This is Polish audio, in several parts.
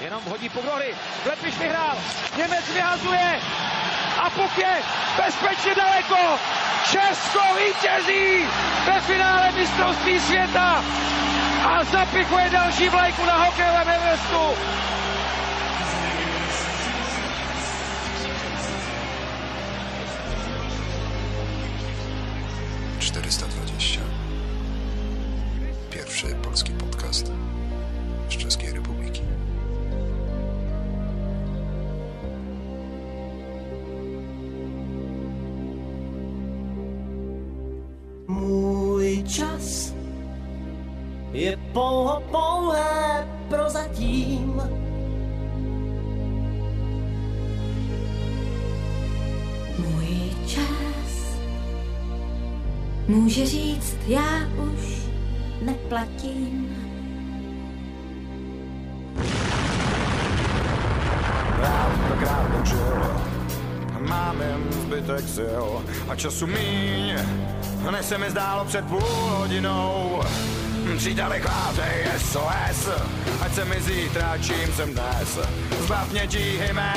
Jenom hodí Poglory. Klepiš vyhrál. Němec vyhazuje. A puk je bezpečně daleko. Česko vítězí ve finále mistrovství světa a zapichuje další vlajku na hokejovém Everestu. Pouho pouhé prozatím. Můj čas může říct, já už neplatím. Rád zbytek sil a času míň, než se mi zdálo před půl hodinou. Příteli chvátej SOS, ať se mi zítra, čím jsem dnes. Zbav mě tíhy mé,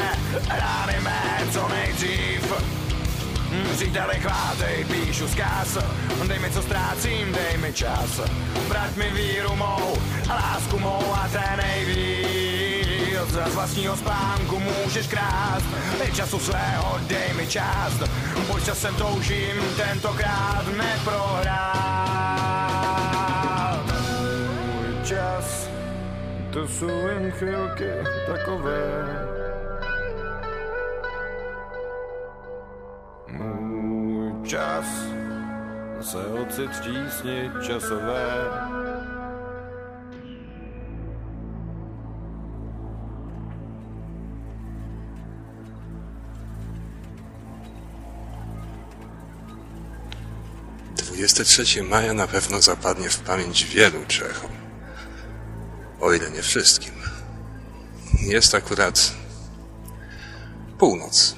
rány mé, co nejdřív. Příteli chvátej, píšu zkaz. Dej mi co ztrácím, dej mi čas. Vrať mi víru mou lásku mou a té nejvíc. Z vlastního spánku můžeš krást. Dej času svého, dej mi čas Pojď časem toužím, tentokrát neprohrát Jsou jen chvilky takové Můj čas se ocit v časové. Dwudzieste trzecie maja na pewno zapadnie w pamięć wielu Czechom. O ile nie wszystkim. Jest akurat północ.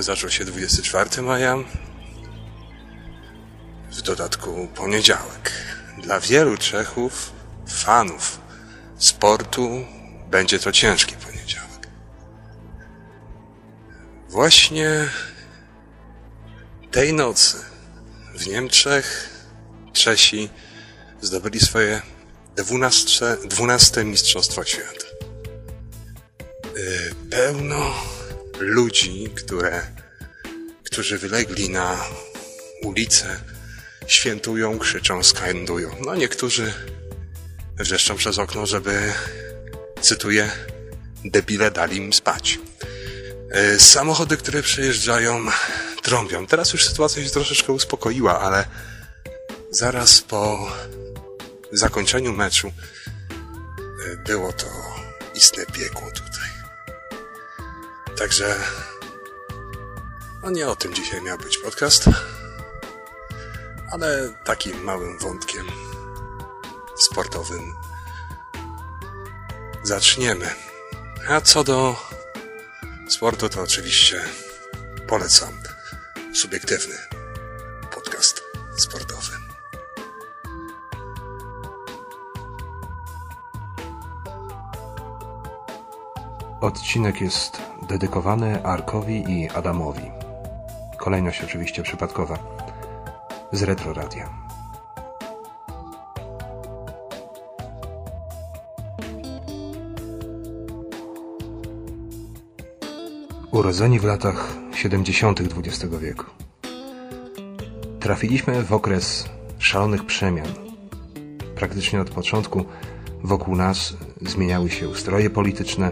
Zaczął się 24 maja, w dodatku poniedziałek. Dla wielu Czechów, fanów sportu, będzie to ciężki poniedziałek. Właśnie tej nocy w Niemczech Czesi zdobyli swoje 12, 12 Mistrzostwo Świata. Yy, Pełno ludzi, które, którzy wylegli na ulicę, świętują, krzyczą, skandują. No niektórzy wrzeszczą przez okno, żeby, cytuję, debile dali im spać. Yy, Samochody, które przejeżdżają, trąbią. Teraz już sytuacja się troszeczkę uspokoiła, ale zaraz po zakończeniu meczu yy, było to istne piekło tutaj. Także no nie o tym dzisiaj miał być podcast, ale takim małym wątkiem sportowym zaczniemy. A co do sportu, to oczywiście polecam subiektywny podcast sportowy. Odcinek jest dedykowany Arkowi i Adamowi. Kolejność oczywiście przypadkowa. Z Retro Radia. Urodzeni w latach 70. XX wieku. Trafiliśmy w okres szalonych przemian. Praktycznie od początku wokół nas zmieniały się ustroje polityczne,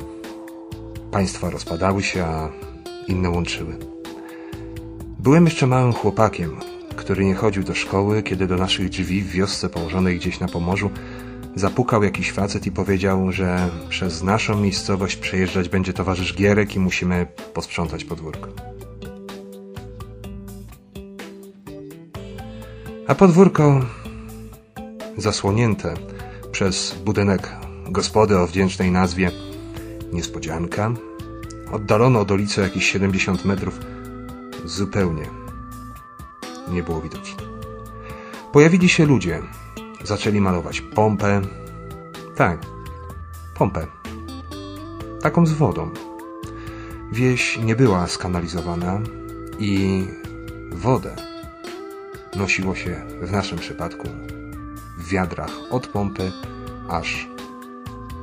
Państwa rozpadały się, a inne łączyły. Byłem jeszcze małym chłopakiem, który nie chodził do szkoły, kiedy do naszych drzwi w wiosce położonej gdzieś na Pomorzu zapukał jakiś facet i powiedział, że przez naszą miejscowość przejeżdżać będzie towarzysz Gierek i musimy posprzątać podwórko. A podwórko zasłonięte przez budynek gospody o wdzięcznej nazwie Niespodzianka, oddalono od ulicy jakieś 70 metrów, zupełnie nie było widoczne. Pojawili się ludzie, zaczęli malować pompę. Tak, pompę. taką z wodą. Wieś nie była skanalizowana i wodę nosiło się w naszym przypadku w wiadrach od pompy aż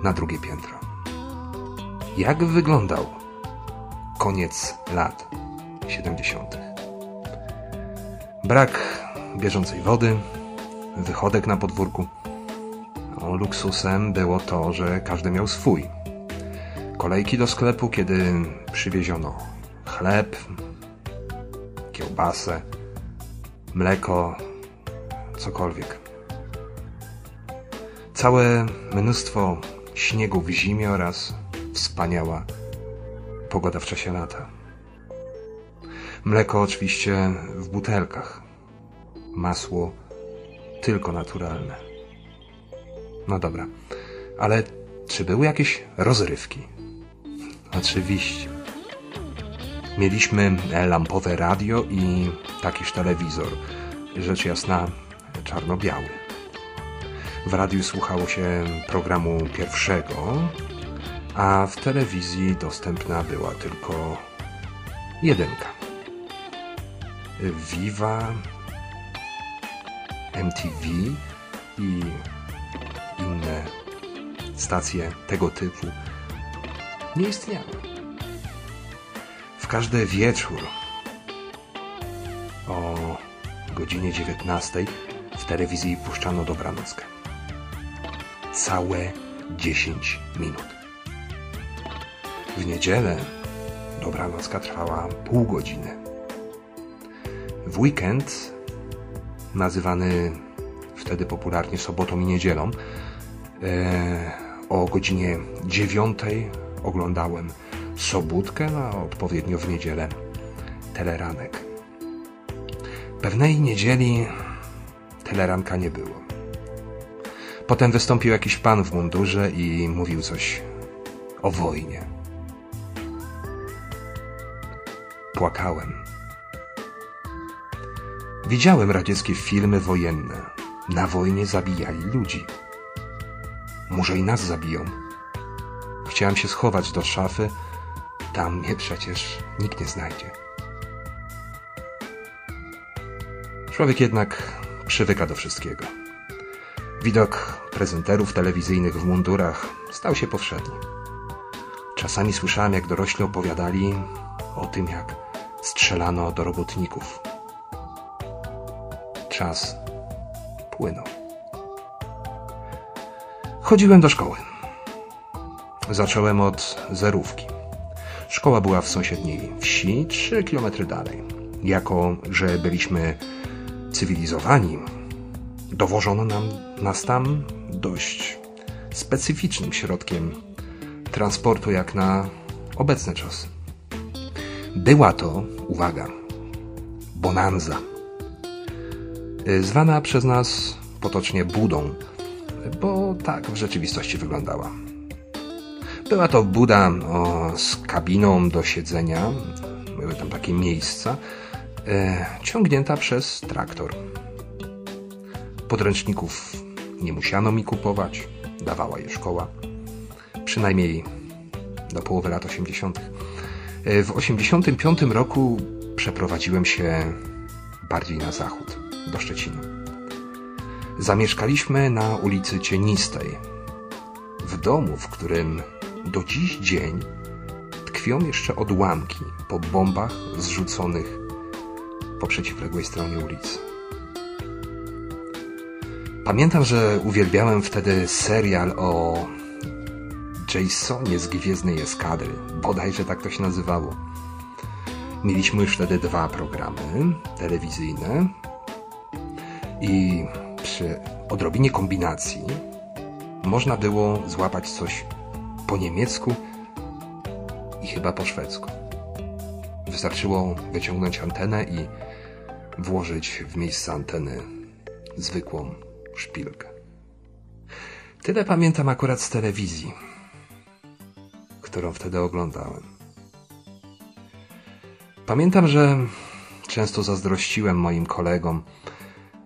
na drugie piętro. Jak wyglądał koniec lat 70. Brak bieżącej wody, wychodek na podwórku. O, luksusem było to, że każdy miał swój. Kolejki do sklepu, kiedy przywieziono chleb, kiełbasę, mleko, cokolwiek. Całe mnóstwo śniegu w zimie oraz wspaniała pogoda w czasie lata. Mleko oczywiście w butelkach. Masło tylko naturalne. No dobra, ale czy były jakieś rozrywki? Oczywiście. Mieliśmy lampowe radio i takiż telewizor, rzecz jasna czarno-biały. W radiu słuchało się programu pierwszego, a w telewizji dostępna była tylko jedynka. Viva, MTV i inne stacje tego typu nie istniały. W każdy wieczór o godzinie 19 w telewizji puszczano dobranockę. Całe 10 minut. W niedzielę dobranocka trwała pół godziny. W weekend, nazywany wtedy popularnie sobotą i niedzielą, e, o godzinie 9 oglądałem Sobótkę, a odpowiednio w niedzielę Teleranek. Pewnej niedzieli Teleranka nie było. Potem wystąpił jakiś pan w mundurze i mówił coś o wojnie. Płakałem. Widziałem radzieckie filmy wojenne. Na wojnie zabijali ludzi. Może i nas zabiją. Chciałem się schować do szafy. Tam mnie przecież nikt nie znajdzie. Człowiek jednak przywyka do wszystkiego. Widok prezenterów telewizyjnych w mundurach stał się powszedni. Czasami słyszałem, jak dorośli opowiadali o tym, jak strzelano do robotników. Czas płynął. Chodziłem do szkoły. Zacząłem od zerówki. Szkoła była w sąsiedniej wsi, trzy kilometry dalej. Jako, że byliśmy cywilizowani, dowożono nam, nas tam dość specyficznym środkiem transportu jak na obecne czasy. Była to, uwaga, bonanza. Zwana przez nas potocznie budą, bo tak w rzeczywistości wyglądała. Była to buda o, z kabiną do siedzenia, były tam takie miejsca, e, ciągnięta przez traktor. Podręczników nie musiano mi kupować, dawała je szkoła, przynajmniej do połowy lat 80. E, w 85 roku przeprowadziłem się bardziej na zachód, do Szczecina. Zamieszkaliśmy na ulicy Cienistej, w domu, w którym do dziś dzień tkwią jeszcze odłamki po bombach zrzuconych po przeciwległej stronie ulicy. Pamiętam, że uwielbiałem wtedy serial o Jasonie z Gwiezdnej Eskadry. Bodajże tak to się nazywało. Mieliśmy już wtedy dwa programy telewizyjne i przy odrobinie kombinacji można było złapać coś po niemiecku i chyba po szwedzku. Wystarczyło wyciągnąć antenę i włożyć w miejsce anteny zwykłą szpilkę. Tyle pamiętam akurat z telewizji, którą wtedy oglądałem. Pamiętam, że często zazdrościłem moim kolegom.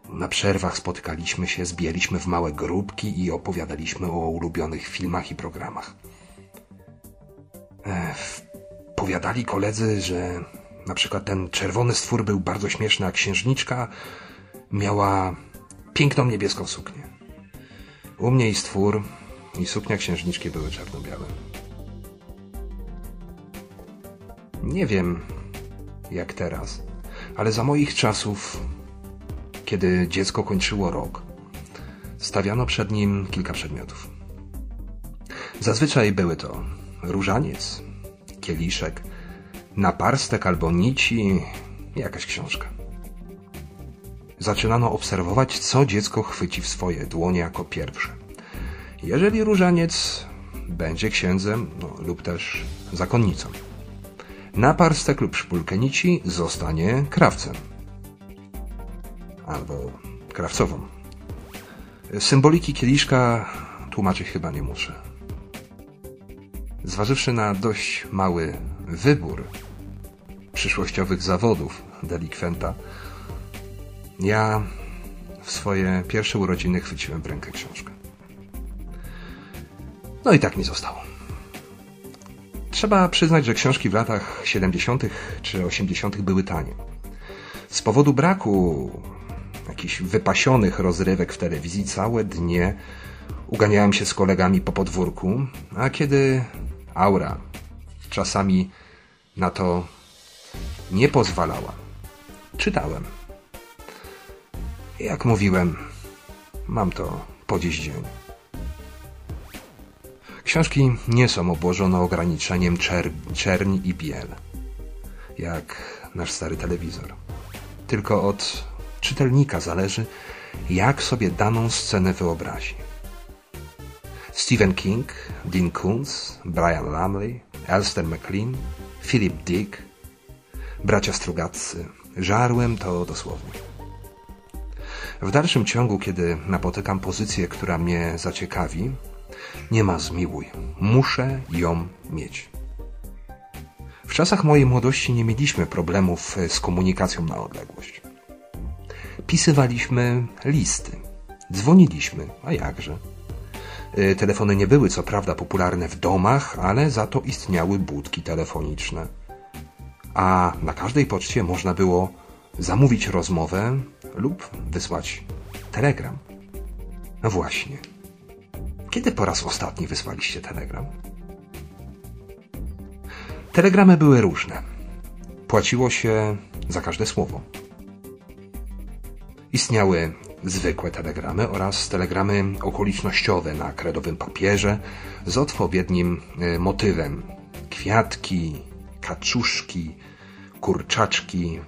Na przerwach spotykaliśmy się, zbijaliśmy w małe grupki i opowiadaliśmy o ulubionych filmach i programach. E, powiadali koledzy, że na przykład ten czerwony stwór był bardzo śmieszny, a księżniczka miała piękną niebieską suknię. U mnie i stwór, i suknia księżniczki były czarno-białe. Nie wiem, jak teraz, ale za moich czasów, kiedy dziecko kończyło rok, stawiano przed nim kilka przedmiotów. Zazwyczaj były to różaniec, kieliszek, naparstek albo nici, jakaś książka. Zaczynano obserwować, co dziecko chwyci w swoje dłonie jako pierwsze. Jeżeli różaniec będzie księdzem no, lub też zakonnicą. Naparstek lub szpulkę nici zostanie krawcem. Albo krawcową. Symboliki kieliszka tłumaczyć chyba nie muszę. Zważywszy na dość mały wybór przyszłościowych zawodów delikwenta, ja w swoje pierwsze urodziny chwyciłem w rękę książkę. No i tak mi zostało. Trzeba przyznać, że książki w latach 70. czy 80. były tanie. Z powodu braku jakichś wypasionych rozrywek w telewizji całe dnie uganiałem się z kolegami po podwórku, a kiedy aura czasami na to nie pozwalała, czytałem. Jak mówiłem, mam to po dziś dzień. Książki nie są obłożone ograniczeniem czer i biel, jak nasz stary telewizor. Tylko od czytelnika zależy, jak sobie daną scenę wyobrazi. Stephen King, Dean Koontz, Brian Lumley, Elster McLean, Philip Dick, bracia Strugatcy. Żarłem to dosłownie. W dalszym ciągu, kiedy napotykam pozycję, która mnie zaciekawi, nie ma zmiłuj. Muszę ją mieć. W czasach mojej młodości nie mieliśmy problemów z komunikacją na odległość. Pisywaliśmy listy. Dzwoniliśmy, a jakże. Y, telefony nie były co prawda popularne w domach, ale za to istniały budki telefoniczne. A na każdej poczcie można było zamówić rozmowę lub wysłać telegram. No właśnie. Kiedy po raz ostatni wysłaliście telegram? Telegramy były różne. Płaciło się za każde słowo. Istniały zwykłe telegramy oraz telegramy okolicznościowe na kredowym papierze z odpowiednim e, motywem. Kwiatki, kaczuszki, kurczaczki,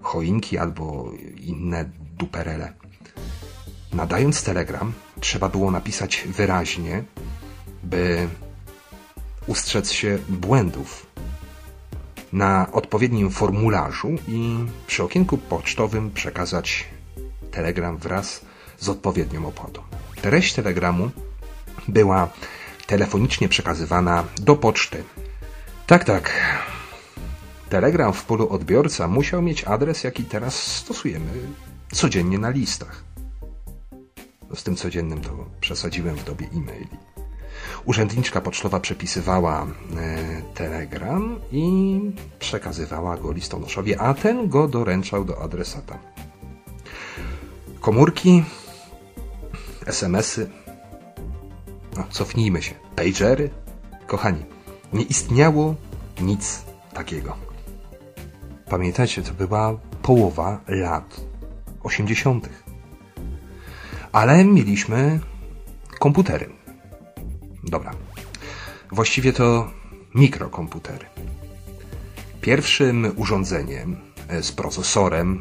choinki albo inne duperele. Nadając telegram, trzeba było napisać wyraźnie, by ustrzec się błędów na odpowiednim formularzu i przy okienku pocztowym przekazać telegram wraz z odpowiednią opłatą. Treść telegramu była telefonicznie przekazywana do poczty. Tak, tak. Telegram w polu odbiorca musiał mieć adres, jaki teraz stosujemy codziennie na listach. Z tym codziennym to przesadziłem w dobie e-maili. Urzędniczka pocztowa przepisywała e, telegram i przekazywała go listonoszowi, a ten go doręczał do adresata. Komórki, SMS-y, no, cofnijmy się, pagery. Kochani, nie istniało nic takiego. Pamiętajcie, to była połowa lat 80. Ale mieliśmy komputery. Dobra. Właściwie to mikrokomputery. Pierwszym urządzeniem e, z procesorem,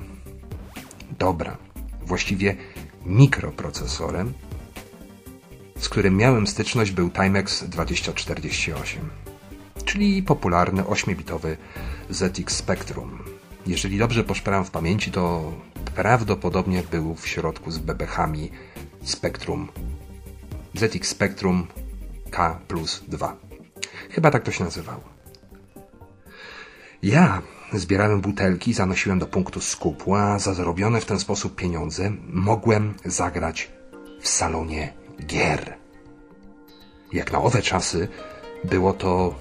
dobra, właściwie mikroprocesorem, z którym miałem styczność był Timex 2048, czyli popularny 8-bitowy ZX Spectrum. Jeżeli dobrze poszperam w pamięci, to prawdopodobnie był w środku z bebechami Spectrum ZX Spectrum K plus 2. Chyba tak to się nazywało. Ja zbierałem butelki, zanosiłem do punktu skupu, a za zarobione w ten sposób pieniądze mogłem zagrać w salonie gier. Jak na owe czasy Było to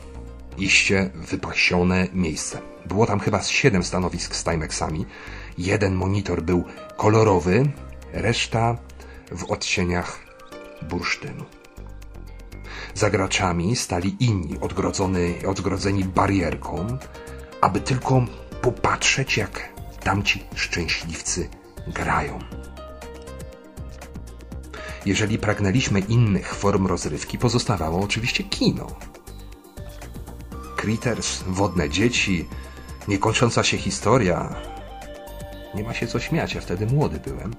iście wypasione miejsce. Było tam chyba siedem stanowisk z Timexami. Jeden monitor był kolorowy, reszta w odcieniach bursztynu. Za graczami stali inni, odgrodzony, odgrodzeni barierką, aby tylko popatrzeć, jak tamci szczęśliwcy grają. Jeżeli pragnęliśmy innych form rozrywki, pozostawało oczywiście kino. Critters, wodne dzieci, niekończąca się historia. Nie ma się co śmiać, ja wtedy młody byłem.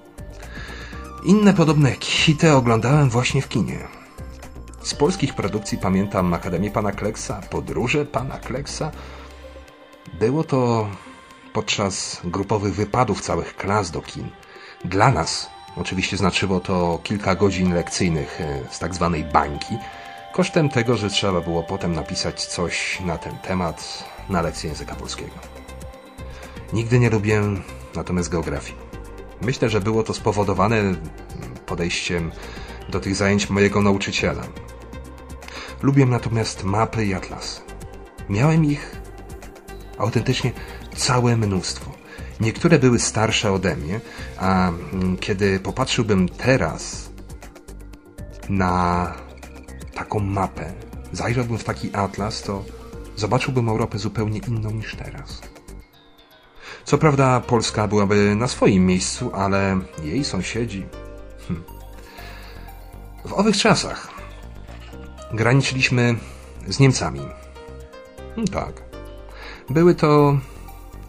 Inne podobne hity oglądałem właśnie w kinie. Z polskich produkcji pamiętam Akademię Pana Kleksa, Podróże Pana Kleksa. Było to podczas grupowych wypadów całych klas do kin. Dla nas oczywiście znaczyło to kilka godzin lekcyjnych e, z tak zwanej bańki, kosztem tego, że trzeba było potem napisać coś na ten temat na lekcji języka polskiego. Nigdy nie lubiłem natomiast geografii. Myślę, że było to spowodowane podejściem do tych zajęć mojego nauczyciela. Lubię natomiast mapy i atlasy. Miałem ich autentycznie całe mnóstwo. Niektóre były starsze ode mnie, a kiedy popatrzyłbym teraz na taką mapę, zajrzałbym w taki atlas, to zobaczyłbym Europę zupełnie inną niż teraz. Co prawda Polska byłaby na swoim miejscu, ale jej sąsiedzi. Hm. W owych czasach graniczyliśmy z Niemcami. Hmm, tak. Były to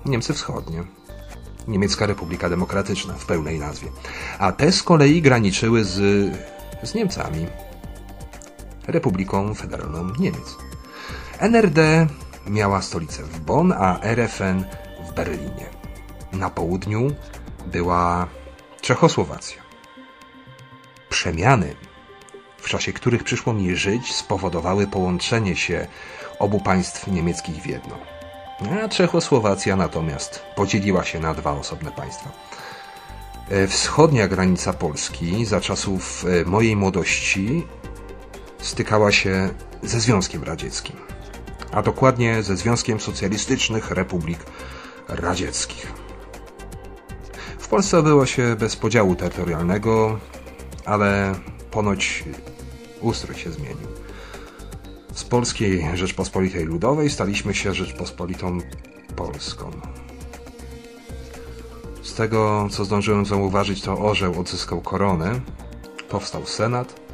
Niemcy Wschodnie. Niemiecka Republika Demokratyczna w pełnej nazwie. A te z kolei graniczyły z, z Niemcami. Republiką Federalną Niemiec. NRD miała stolicę w Bonn, a RFN w Berlinie. Na południu była Czechosłowacja. Przemiany, w czasie których przyszło mi żyć, spowodowały połączenie się obu państw niemieckich w jedno. A Czechosłowacja natomiast podzieliła się na dwa osobne państwa. E, wschodnia granica Polski za czasów e, mojej młodości stykała się ze Związkiem Radzieckim, a dokładnie ze Związkiem Socjalistycznych Republik Radzieckich. W Polsce było się bez podziału terytorialnego, ale ponoć ustrój się zmienił. Z Polskiej Rzeczpospolitej Ludowej staliśmy się Rzeczpospolitą Polską. Z tego, co zdążyłem zauważyć, to orzeł odzyskał koronę, powstał Senat,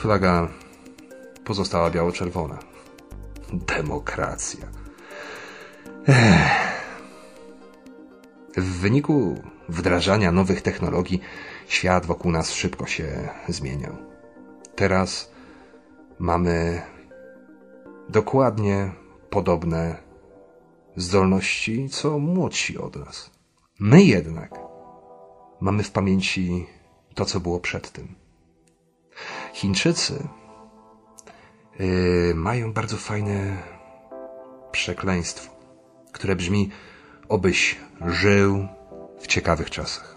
flaga pozostała biało-czerwona. Demokracja. Ech. W wyniku wdrażania nowych technologii świat wokół nas szybko się zmieniał. Teraz mamy dokładnie podobne zdolności, co młodsi od nas. My jednak mamy w pamięci to, co było przed tym. Chińczycy yy, mają bardzo fajne przekleństwo, które brzmi obyś żył w ciekawych czasach.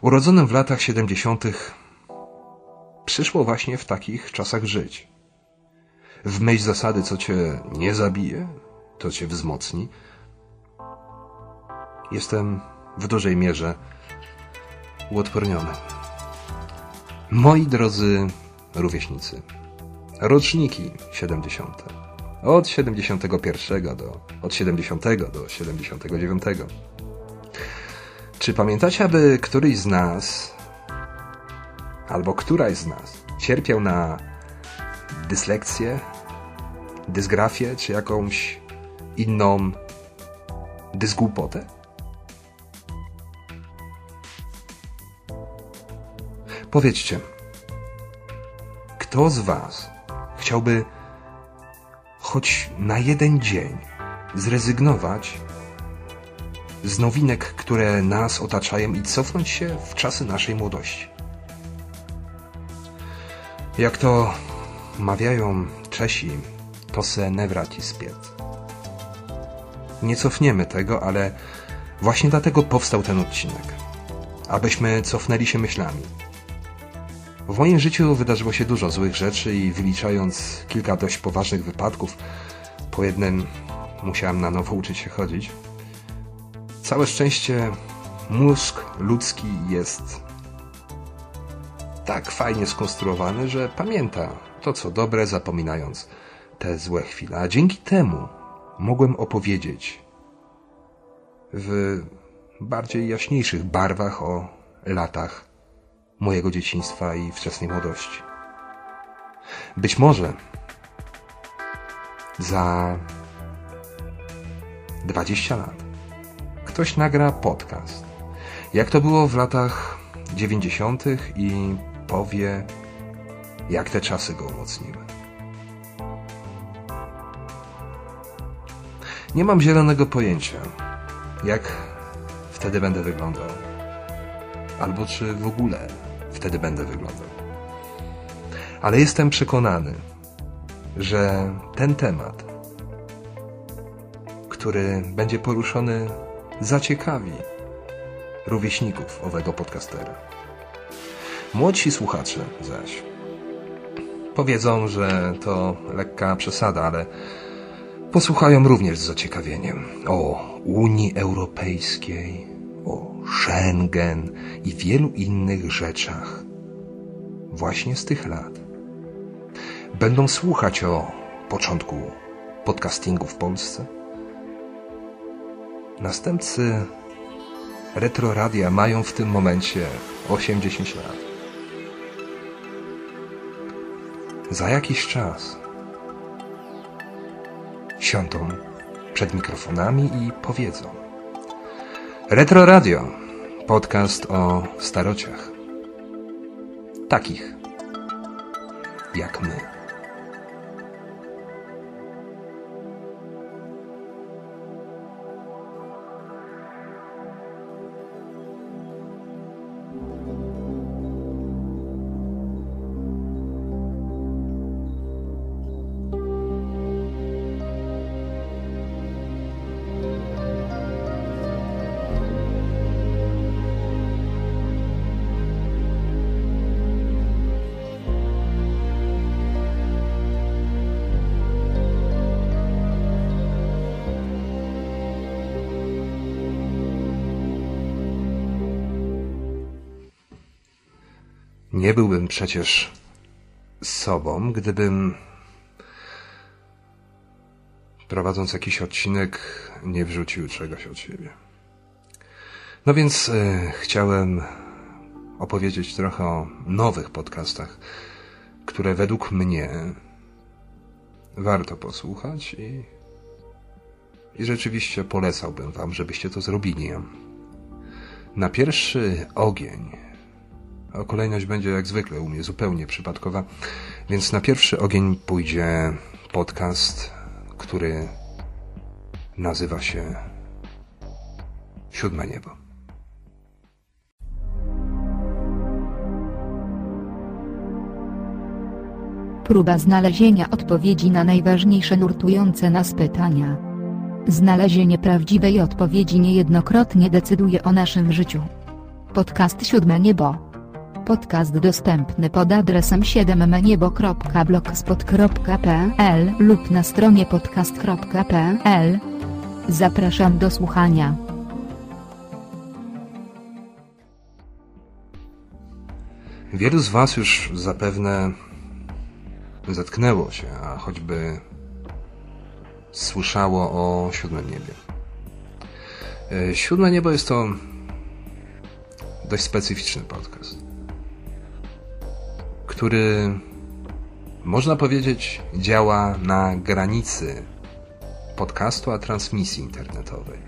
Urodzonym w latach 70. przyszło właśnie w takich czasach żyć. W myśl zasady, co cię nie zabije, to cię wzmocni. Jestem w dużej mierze uodporniony. Moi drodzy rówieśnicy, roczniki 70. Od 71 do, od 70 do 79. Czy pamiętacie, aby któryś z nas, albo któraś z nas, cierpiał na dyslekcję, dysgrafię, czy jakąś inną dysgłupotę? Powiedzcie, kto z Was chciałby choć na jeden dzień zrezygnować z nowinek, które nas otaczają i cofnąć się w czasy naszej młodości. Jak to mawiają Czesi, to se ne wraci spiet. Nie cofniemy tego, ale właśnie dlatego powstał ten odcinek. Abyśmy cofnęli się myślami. W moim życiu wydarzyło się dużo złych rzeczy i wyliczając kilka dość poważnych wypadków, po jednym musiałem na nowo uczyć się chodzić. Całe szczęście mózg ludzki jest tak fajnie skonstruowany, że pamięta to, co dobre, zapominając te złe chwile. A dzięki temu mogłem opowiedzieć w bardziej jaśniejszych barwach o latach mojego dzieciństwa i wczesnej młodości. Być może za 20 lat ktoś nagra podcast, jak to było w latach 90. i powie, jak te czasy go umocniły. Nie mam zielonego pojęcia, jak wtedy będę wyglądał. Albo czy w ogóle wtedy będę wyglądał. Ale jestem przekonany, że ten temat, który będzie poruszony, zaciekawi rówieśników owego podcastera. Młodsi słuchacze zaś powiedzą, że to lekka przesada, ale posłuchają również z zaciekawieniem o Unii Europejskiej, Schengen i wielu innych rzeczach właśnie z tych lat. Będą słuchać o początku podcastingu w Polsce. Następcy Retroradia mają w tym momencie 80 lat. Za jakiś czas siądą przed mikrofonami i powiedzą Retro Radio, podcast o starociach. Takich jak my. Nie byłbym przecież sobą, gdybym prowadząc jakiś odcinek nie wrzucił czegoś od siebie. No więc e, chciałem opowiedzieć trochę o nowych podcastach, które według mnie warto posłuchać i, i rzeczywiście polecałbym wam, żebyście to zrobili. Na pierwszy ogień a kolejność będzie jak zwykle u mnie zupełnie przypadkowa, więc na pierwszy ogień pójdzie podcast, który nazywa się Siódme Niebo. Próba znalezienia odpowiedzi na najważniejsze nurtujące nas pytania. Znalezienie prawdziwej odpowiedzi niejednokrotnie decyduje o naszym życiu. Podcast Siódme Niebo Podcast dostępny pod adresem 7mniebo.blogspot.pl lub na stronie podcast.pl. Zapraszam do słuchania. Wielu z Was już zapewne zetknęło się, a choćby słyszało o Siódmym Niebie. E, Siódme Niebo jest to dość specyficzny podcast który można powiedzieć działa na granicy podcastu a transmisji internetowej.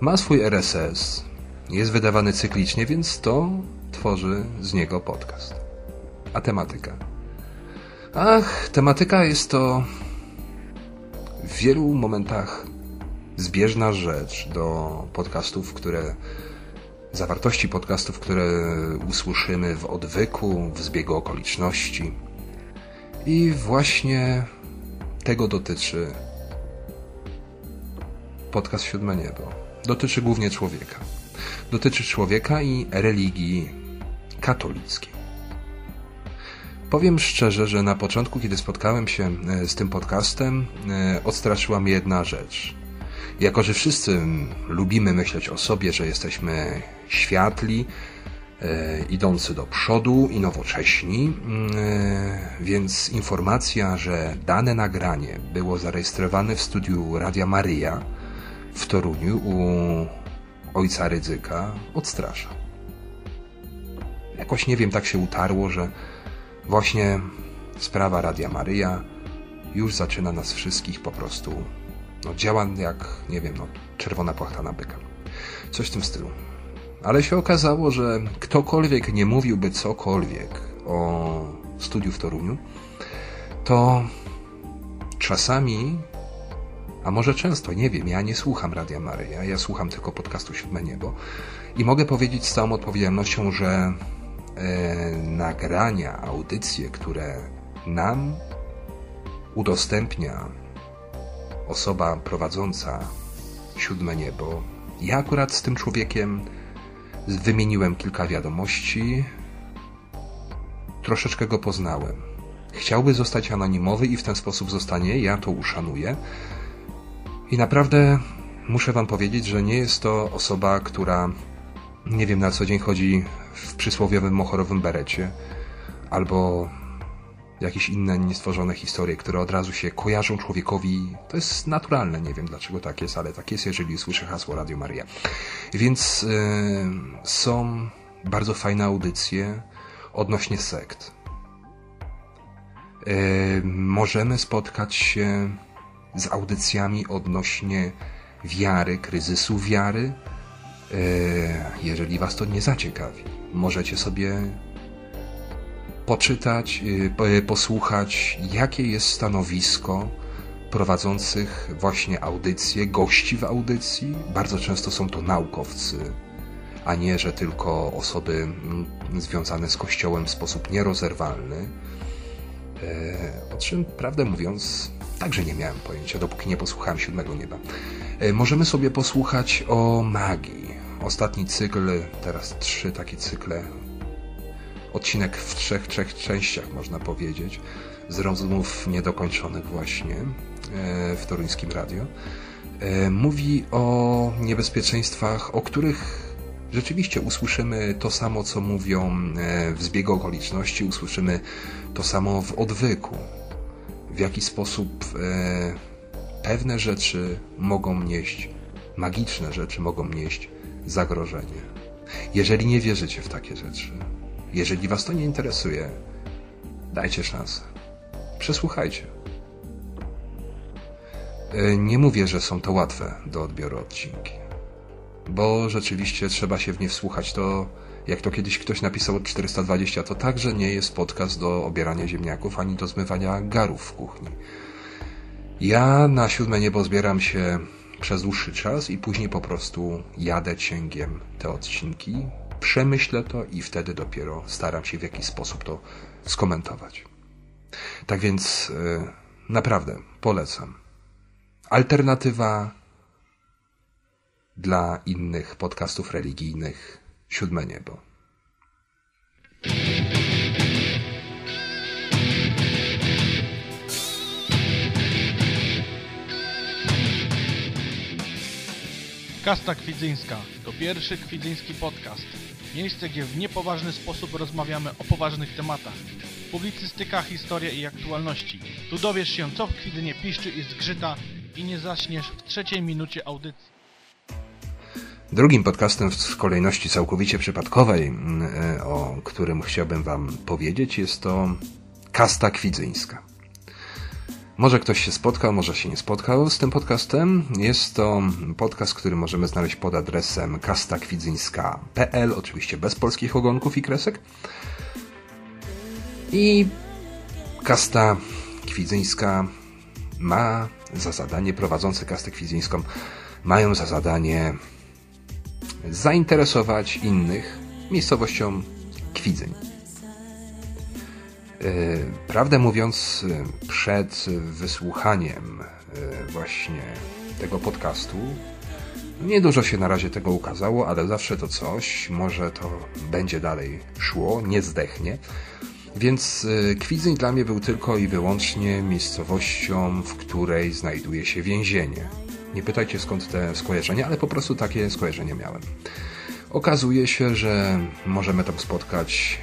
Ma swój RSS, jest wydawany cyklicznie, więc to tworzy z niego podcast. A tematyka? Ach, tematyka jest to w wielu momentach zbieżna rzecz do podcastów, które zawartości podcastów, które usłyszymy w odwyku, w zbiegu okoliczności. I właśnie tego dotyczy podcast Siódme Niebo. Dotyczy głównie człowieka. Dotyczy człowieka i religii katolickiej. Powiem szczerze, że na początku, kiedy spotkałem się e, z tym podcastem, e, odstraszyła mnie jedna rzecz. Jako, że wszyscy lubimy myśleć o sobie, że jesteśmy światli, e, idący do przodu i nowocześni, więc informacja, że dane nagranie było zarejestrowane w studiu Radia Maryja w Toruniu u ojca Rydzyka odstrasza. Jakoś nie wiem, tak się utarło, że Właśnie sprawa Radia Maryja już zaczyna nas wszystkich po prostu, no działa jak, nie wiem, no czerwona płachta na byka. Coś w tym stylu. Ale się okazało, że ktokolwiek nie mówiłby cokolwiek o studiu w Toruniu, to czasami, a może często, nie wiem, ja nie słucham Radia Maryja, ja słucham tylko podcastu Siódme Niebo i mogę powiedzieć z całą odpowiedzialnością, że e, nagrania, audycje, które nam udostępnia osoba prowadząca siódme niebo. Ja akurat z tym człowiekiem wymieniłem kilka wiadomości, troszeczkę go poznałem. Chciałby zostać anonimowy i w ten sposób zostanie, ja to uszanuję. I naprawdę muszę Wam powiedzieć, że nie jest to osoba, która nie wiem, na co dzień chodzi w przysłowiowym mochorowym berecie, albo jakieś inne niestworzone historie, które od razu się kojarzą człowiekowi. To jest naturalne, nie wiem dlaczego tak jest, ale tak jest, jeżeli słyszę hasło Radio Maria. Więc yy, są bardzo fajne audycje odnośnie sekt. Yy, możemy spotkać się z audycjami odnośnie wiary, kryzysu wiary, E, jeżeli Was to nie zaciekawi, możecie sobie poczytać, e, posłuchać, jakie jest stanowisko prowadzących właśnie audycje, gości w audycji. Bardzo często są to naukowcy, a nie, że tylko osoby mm, związane z Kościołem w sposób nierozerwalny. E, o czym, prawdę mówiąc, także nie miałem pojęcia, dopóki nie posłuchałem Siódmego Nieba. Możemy sobie posłuchać o magii, ostatni cykl, teraz trzy takie cykle, odcinek w trzech, trzech częściach można powiedzieć, z rozmów niedokończonych właśnie e, w Toruńskim Radio, e, mówi o niebezpieczeństwach, o których rzeczywiście usłyszymy to samo, co mówią e, w zbiegu okoliczności, usłyszymy to samo w odwyku. W jaki sposób pewne rzeczy mogą nieść, magiczne rzeczy mogą nieść zagrożenie. Jeżeli nie wierzycie w takie rzeczy, jeżeli Was to nie interesuje, dajcie szansę. Przesłuchajcie. E, nie mówię, że są to łatwe do odbioru odcinki, bo rzeczywiście trzeba się w nie wsłuchać. To, jak to kiedyś ktoś napisał od 420, to także nie jest podcast do obierania ziemniaków ani do zmywania garów w kuchni. Ja na siódme niebo zbieram się przez dłuższy czas i później po prostu jadę cięgiem te odcinki, przemyślę to i wtedy dopiero staram się w jakiś sposób to skomentować. Tak więc yy, naprawdę polecam. Alternatywa dla innych podcastów religijnych Siódme Niebo. Kasta Kwidzyńska to pierwszy kwidzyński podcast. Miejsce, gdzie w niepoważny sposób rozmawiamy o poważnych tematach. Publicystyka, historia i aktualności. Tu dowiesz się, co w Kwidzynie piszczy i zgrzyta i nie zaśniesz w trzeciej minucie audycji. Drugim podcastem w kolejności całkowicie przypadkowej, mm, e, o którym chciałbym Wam powiedzieć, jest to Kasta Kwidzyńska. Może ktoś się spotkał, może się nie spotkał z tym podcastem. Jest to podcast, który możemy znaleźć pod adresem kastakwidzyńska.pl, oczywiście bez polskich ogonków i kresek. I Kasta Kwidzyńska ma za zadanie, prowadzący Kastę Kwidzyńską mają za zadanie zainteresować innych miejscowością Kwidzyń. E, prawdę mówiąc, e, przed wysłuchaniem e, właśnie tego podcastu niedużo się na razie tego ukazało, ale zawsze to coś, może to będzie dalej szło, nie zdechnie. Więc Kwidzyń dla mnie był tylko i wyłącznie miejscowością, w której znajduje się więzienie. Nie pytajcie skąd te skojarzenia, ale po prostu takie skojarzenie miałem. Okazuje się, że możemy tam spotkać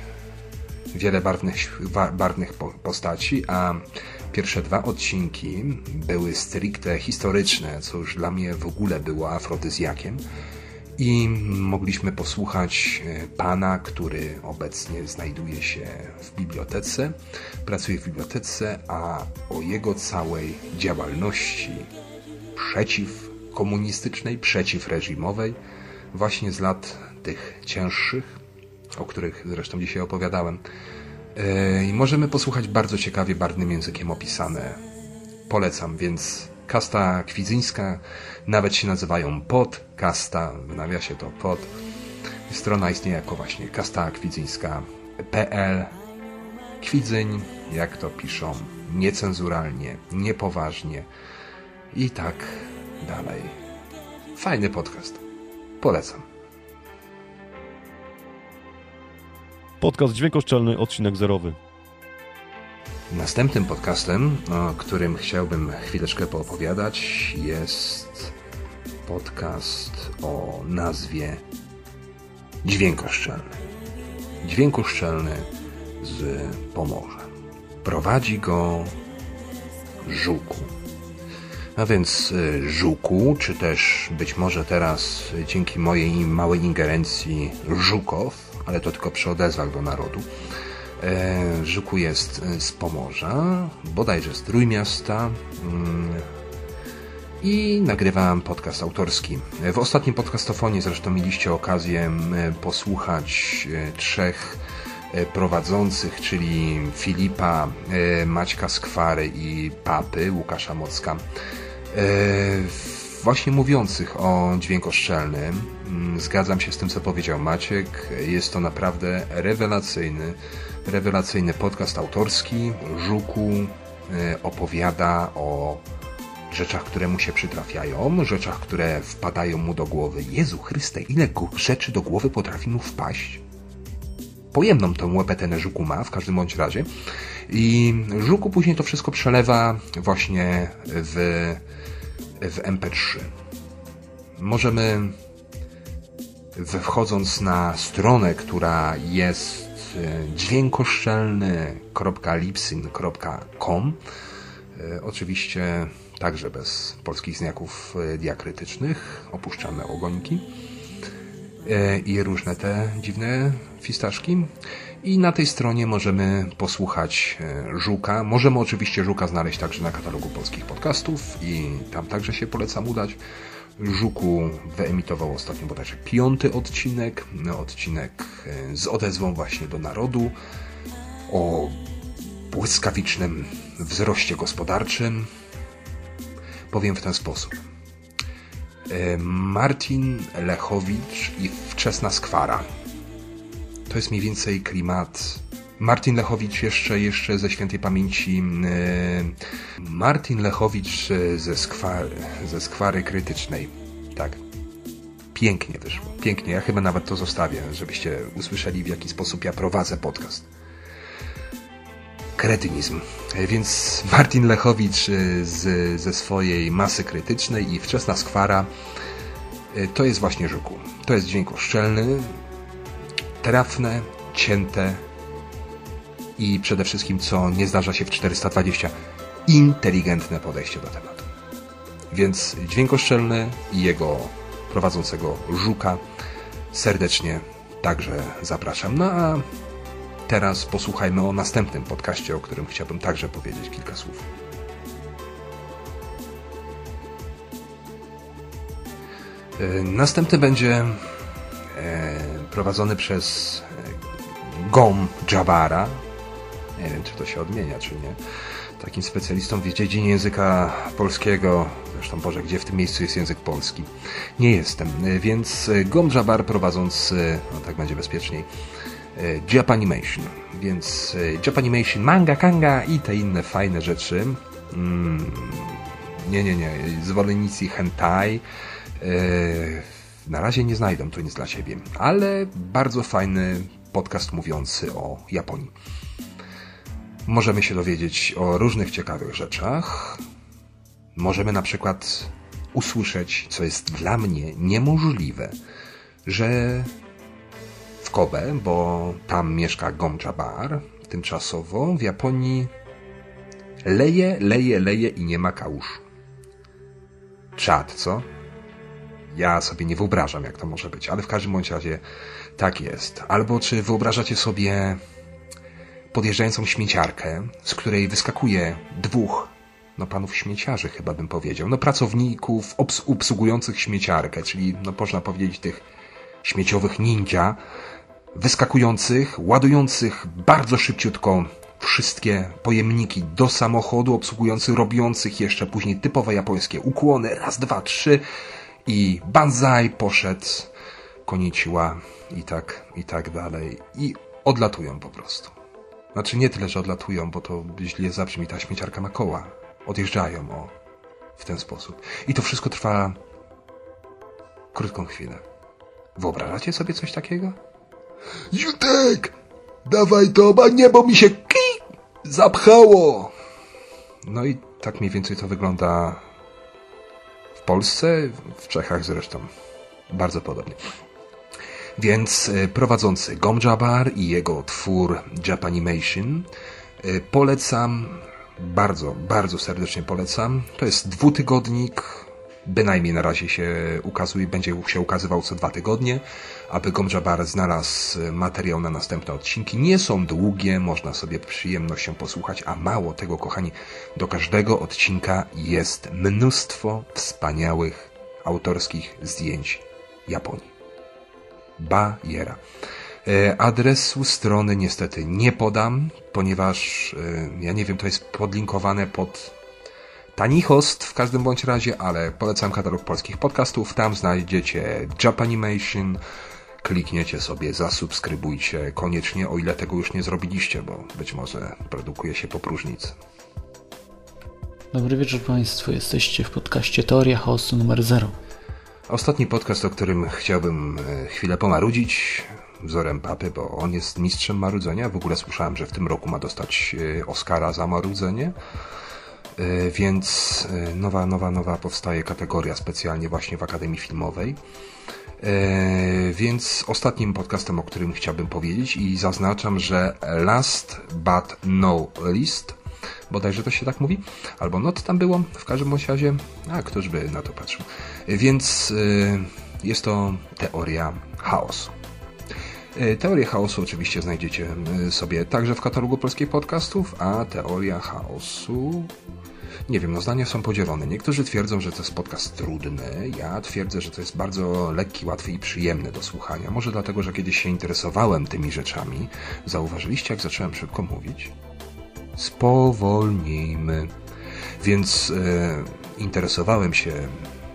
wiele barwnych, barwnych postaci, a pierwsze dwa odcinki były stricte historyczne, co już dla mnie w ogóle było afrodyzjakiem. I mogliśmy posłuchać e, pana, który obecnie znajduje się w bibliotece, pracuje w bibliotece, a o jego całej działalności przeciwkomunistycznej, przeciwreżimowej, właśnie z lat tych cięższych, o których zresztą dzisiaj opowiadałem. E, I możemy posłuchać bardzo ciekawie, barwnym językiem opisane. Polecam, więc kasta kwidzyńska, nawet się nazywają pod, kasta, w nawiasie to pod. Strona istnieje jako właśnie kasta kwidzyńska.pl Kwidzyń, jak to piszą, niecenzuralnie, niepoważnie i tak dalej. Fajny podcast. Polecam. Podcast dźwiękoszczelny, odcinek zerowy. Następnym podcastem, o którym chciałbym chwileczkę poopowiadać, jest podcast o nazwie Dźwiękoszczelny. Dźwiękoszczelny z Pomorza. Prowadzi go Żuku. A więc y, Żuku, czy też być może teraz dzięki mojej małej ingerencji Żukow, ale to tylko przy odezwach do narodu. E, Żuku jest e, z Pomorza, bodajże z Trójmiasta mm, i nagrywam podcast autorski. W ostatnim podcastofonie zresztą mieliście okazję posłuchać e, trzech prowadzących, czyli Filipa, Maćka Skwary i Papy, Łukasza Mocka właśnie mówiących o dźwiękoszczelnym. Mm, zgadzam się z tym, co powiedział Maciek. Jest to naprawdę rewelacyjny, rewelacyjny podcast autorski. Żuku e, opowiada o rzeczach, które mu się przytrafiają, rzeczach, które wpadają mu do głowy. Jezu Chryste, ile rzeczy do głowy potrafi mu wpaść? Pojemną tą łepetenę Żuku ma, w każdym bądź razie. I Żuku później to wszystko przelewa właśnie w w MP3. Możemy, wchodząc na stronę, która jest e, dźwiękoszczelny.lipsyn.com e, oczywiście także bez polskich znaków e, diakrytycznych, opuszczamy ogoniki i różne te dziwne fistaszki. I na tej stronie możemy posłuchać Żuka. Możemy oczywiście Żuka znaleźć także na katalogu polskich podcastów i tam także się polecam udać. Żuku wyemitował ostatnio bodajże piąty odcinek, no, odcinek e, z odezwą właśnie do narodu o błyskawicznym wzroście gospodarczym. Powiem w ten sposób. E, Martin Lechowicz i Wczesna Skwara to jest mniej więcej klimat. Martin Lechowicz jeszcze, jeszcze ze świętej pamięci. E, Martin Lechowicz e, ze, skwary, ze skwary krytycznej. Tak. Pięknie wyszło. Pięknie. Ja chyba nawet to zostawię, żebyście usłyszeli, w jaki sposób ja prowadzę podcast. Kretynizm. Więc Martin Lechowicz z, ze swojej masy krytycznej i wczesna skwara to jest właśnie Żuku. To jest dźwięk oszczelny, trafne, cięte i przede wszystkim, co nie zdarza się w 420, inteligentne podejście do tematu. Więc dźwiękoszczelny i jego prowadzącego Żuka serdecznie także zapraszam. No a teraz posłuchajmy o następnym podcaście, o którym chciałbym także powiedzieć kilka słów. E, następny będzie E, prowadzony przez e, Gom Jabara. Nie wiem, czy to się odmienia, czy nie. Takim specjalistą w dziedzinie języka polskiego. Zresztą, Boże, gdzie w tym miejscu jest język polski? Nie jestem. E, więc Gom Jabar prowadząc, no tak będzie bezpieczniej, Japanimation. Więc Japanimation, manga, kanga i te inne fajne rzeczy. Mm, nie, nie, nie. Zwolennicy hentai. Na razie nie znajdą to nic dla siebie, ale bardzo fajny podcast mówiący o Japonii. Możemy się dowiedzieć o różnych ciekawych rzeczach. Możemy na przykład usłyszeć, co jest dla mnie niemożliwe, że w Kobe, bo tam mieszka Gomja Bar, tymczasowo w Japonii leje, leje, leje i nie ma kałuż. Czad, co? Ja sobie nie wyobrażam, jak to może być, ale w każdym bądź razie tak jest. Albo czy wyobrażacie sobie podjeżdżającą śmieciarkę, z której wyskakuje dwóch, no panów śmieciarzy chyba bym powiedział, no pracowników obs obsługujących śmieciarkę, czyli no można powiedzieć tych śmieciowych ninja, wyskakujących, ładujących bardzo szybciutko wszystkie pojemniki do samochodu, obsługujących, robiących jeszcze później typowe japońskie ukłony, raz, dwa, trzy i banzai poszedł, koniciła i tak, i tak dalej. I odlatują po prostu. Znaczy nie tyle, że odlatują, bo to źle zabrzmi, ta śmieciarka ma koła. Odjeżdżają, o, w ten sposób. I to wszystko trwa krótką chwilę. Wyobrażacie sobie coś takiego? Jutek! Dawaj to, a nie, bo mi się ki zapchało! No i tak mniej więcej to wygląda w Polsce, w Czechach zresztą. Bardzo podobnie. Więc e, prowadzący Gomjabar i jego twór Japanimation e, polecam, bardzo, bardzo serdecznie polecam. To jest dwutygodnik, bynajmniej na razie się ukazuje, będzie się ukazywał co dwa tygodnie, aby Gomjabar znalazł materiał na następne odcinki. Nie są długie, można sobie przyjemnością posłuchać, a mało tego, kochani, do każdego odcinka jest mnóstwo wspaniałych autorskich zdjęć Japonii. Bajera. E, adresu strony niestety nie podam, ponieważ e, ja nie wiem, to jest podlinkowane pod tani host w każdym bądź razie, ale polecam katalog polskich podcastów. Tam znajdziecie Japanimation. Klikniecie sobie, zasubskrybujcie koniecznie, o ile tego już nie zrobiliście, bo być może produkuje się po próżnicy. Dobry wieczór Państwu, jesteście w podcaście Teoria Chaosu numer 0. Ostatni podcast, o którym chciałbym e, chwilę pomarudzić, wzorem papy, bo on jest mistrzem marudzenia. W ogóle słyszałem, że w tym roku ma dostać e, Oscara za marudzenie. E, więc nowa, nowa, nowa powstaje kategoria specjalnie właśnie w Akademii Filmowej. Więc ostatnim podcastem, o którym chciałbym powiedzieć i zaznaczam, że last but no least bodajże to się tak mówi, albo not tam było, w każdym razie, a ktoś by na to patrzył. Więc y, jest to teoria chaosu. Y, teorię chaosu oczywiście znajdziecie y, sobie także w katalogu polskich podcastów, a teoria chaosu nie wiem, no zdania są podzielone. Niektórzy twierdzą, że to jest podcast trudny, ja twierdzę, że to jest bardzo lekki, łatwy i przyjemny do słuchania. Może dlatego, że kiedyś się interesowałem tymi rzeczami. Zauważyliście, jak zacząłem szybko mówić? Spowolnijmy. Więc e, interesowałem się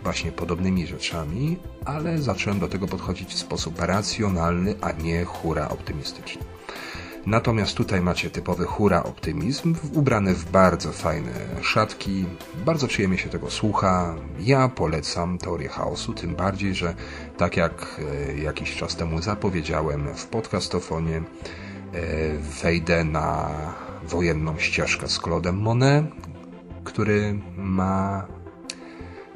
właśnie podobnymi rzeczami, ale zacząłem do tego podchodzić w sposób racjonalny, a nie hura optymistyczny. Natomiast tutaj macie typowy hura optymizm, ubrany w bardzo fajne szatki. Bardzo przyjemnie się tego słucha. Ja polecam teorię chaosu, tym bardziej, że tak jak e, jakiś czas temu zapowiedziałem w podcastofonie, e, wejdę na wojenną ścieżkę z Claude'em Monet, który ma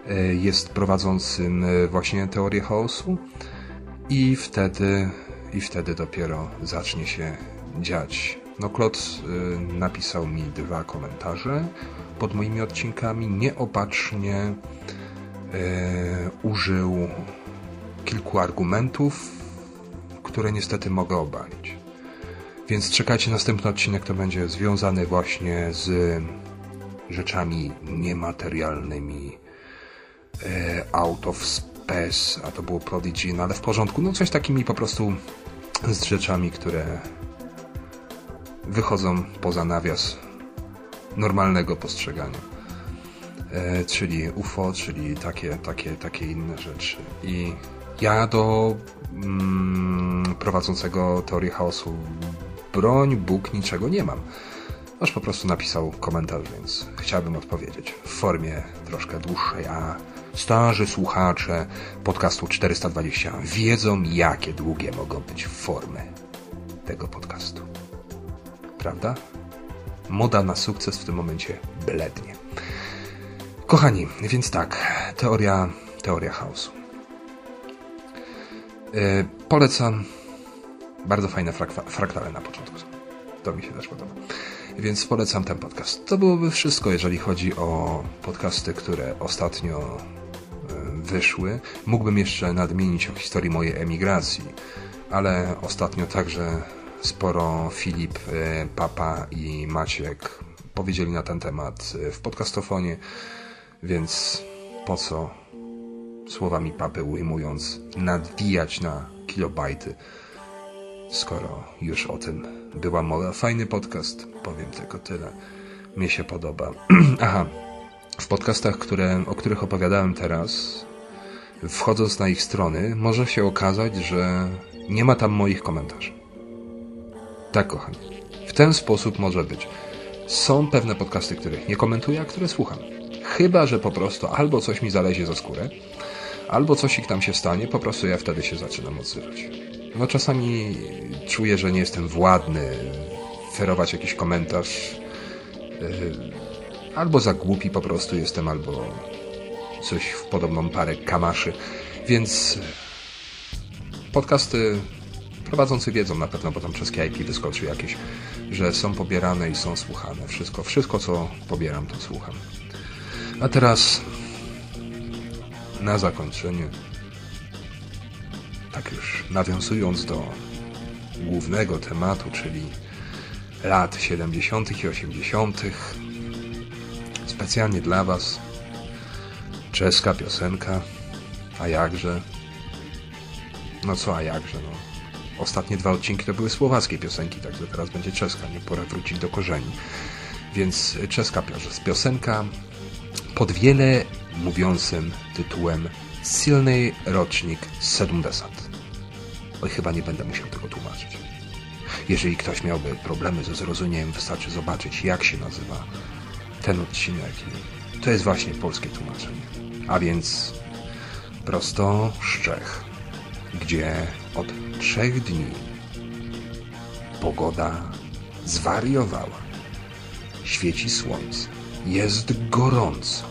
e, jest prowadzącym e, właśnie teorię chaosu i wtedy i wtedy dopiero zacznie się dziać. No Claude e, napisał mi dwa komentarze pod moimi odcinkami, nieopatrznie e, użył kilku argumentów, które niestety mogę obalić. Więc czekajcie, następny odcinek to będzie związany właśnie z rzeczami niematerialnymi. E, out of space, a to było Prodigy, no ale w porządku. No coś takimi po prostu z rzeczami, które wychodzą poza nawias normalnego postrzegania. E, czyli UFO, czyli takie, takie, takie inne rzeczy. I ja do mm, prowadzącego teorię chaosu broń, Bóg, niczego nie mam. Aż po prostu napisał komentarz, więc chciałbym odpowiedzieć w formie troszkę dłuższej, a starzy słuchacze podcastu 420 wiedzą, jakie długie mogą być formy tego podcastu. Prawda? moda na sukces w tym momencie blednie. Kochani, więc tak, teoria, teoria chaosu. Yy, polecam bardzo fajne frak fraktale na początku. To mi się też podoba. Więc polecam ten podcast. To byłoby wszystko, jeżeli chodzi o podcasty, które ostatnio wyszły. Mógłbym jeszcze nadmienić o historii mojej emigracji, ale ostatnio także sporo Filip, e, Papa i Maciek powiedzieli na ten temat e, w podcastofonie, więc po co słowami papy ujmując nadwijać na kilobajty, skoro już o tym była mowa. Fajny podcast, powiem tylko tyle. Mnie się podoba. Aha, w podcastach, które, o których opowiadałem teraz, wchodząc na ich strony, może się okazać, że nie ma tam moich komentarzy. Tak, kochani. W ten sposób może być. Są pewne podcasty, których nie komentuję, a które słucham. Chyba, że po prostu albo coś mi zalezie za skórę, albo coś ich tam się stanie, po prostu ja wtedy się zaczynam odzywać. No czasami czuję, że nie jestem władny ferować jakiś komentarz. Yy, albo za głupi po prostu jestem, albo coś w podobną parę kamaszy. Więc podcasty prowadzący wiedzą na pewno, bo tam przez IP wyskoczy jakieś, że są pobierane i są słuchane. Wszystko, wszystko co pobieram, to słucham. A teraz na zakończenie, tak już nawiązując do głównego tematu, czyli lat 70. i 80., specjalnie dla Was czeska piosenka, a jakże? No co, a jakże, no. Ostatnie dwa odcinki to były słowackie piosenki, także teraz będzie czeska, nie pora wrócić do korzeni. Więc czeska piosenka pod wiele mówiącym tytułem Silny rocznik 70. Chyba nie będę musiał tego tłumaczyć. Jeżeli ktoś miałby problemy ze zrozumieniem, wystarczy zobaczyć, jak się nazywa ten odcinek. To jest właśnie polskie tłumaczenie a więc prosto z Czech, gdzie od trzech dni pogoda zwariowała. Świeci słońce, jest gorąco.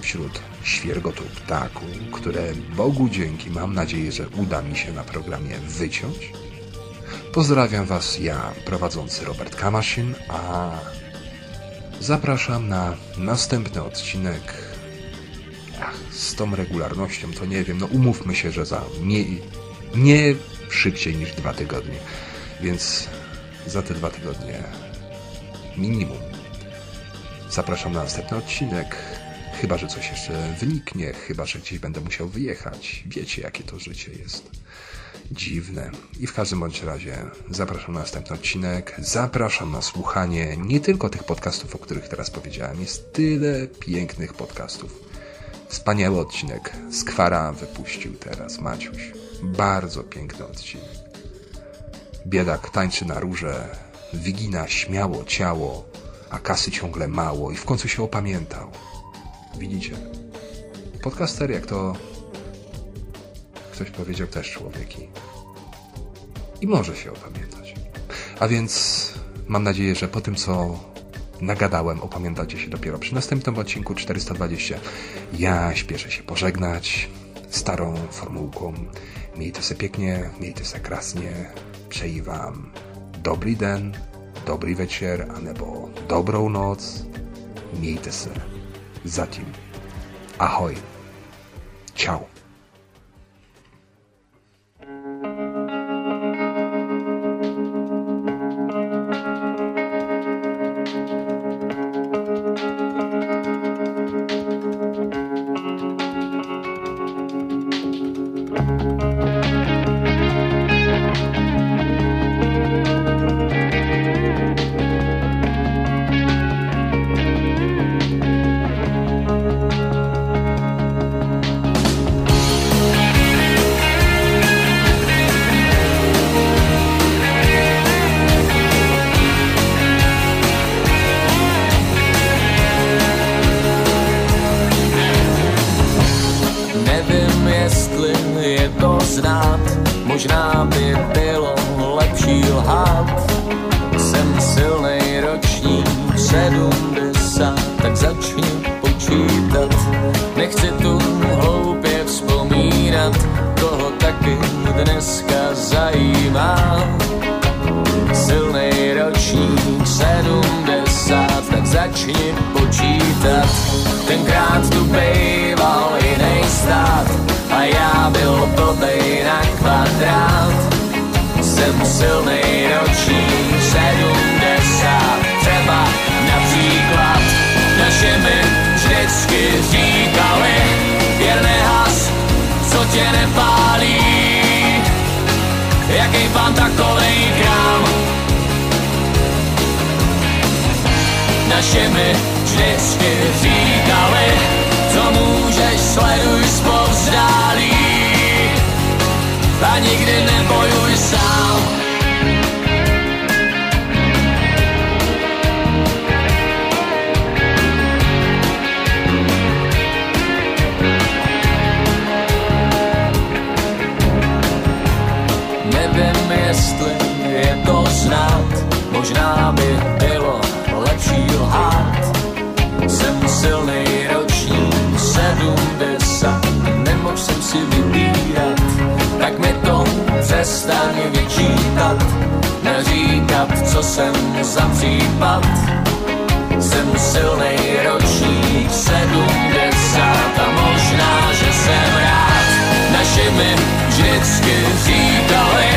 Wśród świergotu ptaku, które Bogu dzięki mam nadzieję, że uda mi się na programie wyciąć. Pozdrawiam Was ja, prowadzący Robert Kamaszyn, a Zapraszam na następny odcinek. Ach, z tą regularnością to nie wiem, no umówmy się, że za nie, nie szybciej niż dwa tygodnie. Więc za te dwa tygodnie minimum. Zapraszam na następny odcinek. Chyba, że coś jeszcze wyniknie, chyba, że gdzieś będę musiał wyjechać. Wiecie, jakie to życie jest dziwne. I w każdym bądź razie zapraszam na następny odcinek. Zapraszam na słuchanie nie tylko tych podcastów, o których teraz powiedziałem. Jest tyle pięknych podcastów. Wspaniały odcinek. Skwara wypuścił teraz Maciuś. Bardzo piękny odcinek. Biedak tańczy na róże, wygina śmiało ciało, a kasy ciągle mało i w końcu się opamiętał. Widzicie? Podcaster jak to ktoś powiedział też człowieki. I może się opamiętać. A więc mam nadzieję, że po tym, co nagadałem, opamiętacie się dopiero przy następnym odcinku 420. Ja śpieszę się pożegnać starą formułką. Miejcie se pięknie, miejcie se krasnie. Przej wam dobry den, dobry wieczór, a nebo dobrą noc. Miejcie se. Zatim. Ahoj. Ciao. Začni počítat. Tenkrát tu bejval jiný stát a já byl blbej na kvadrát. Jsem silný ročník naše mi vždycky říkali, co můžeš, sleduj zpovzdálí a nikdy nebojuj sám. Přestaň vyčítat, neříkat, co jsem za případ. Jsem silný ročník, sedmdesát a možná, že jsem rád. Naši mi vždycky říkali,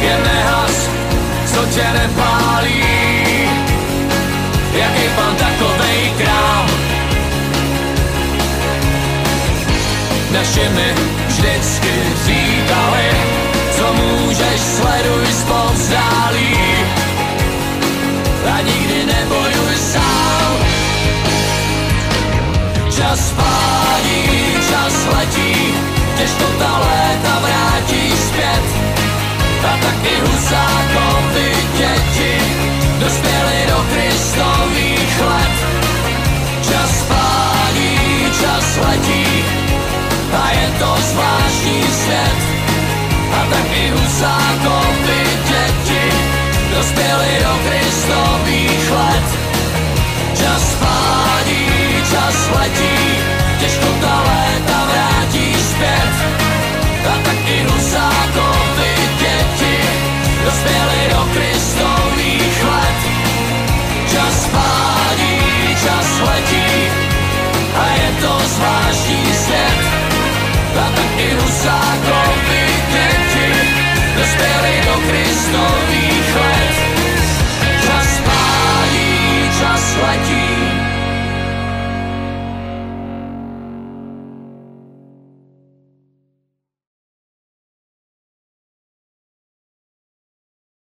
je nehas, co tě nepálí. Jaký pan takovej král, naši mi čas pádí, čas letí, těžko ta léta vrátí zpět. A taky husákovi děti dospěli do kristových let. Čas pádí, čas letí, a je to zvláštní svět. A taky husákovi děti dospěli do kristových let. Čas pádí, čas letí,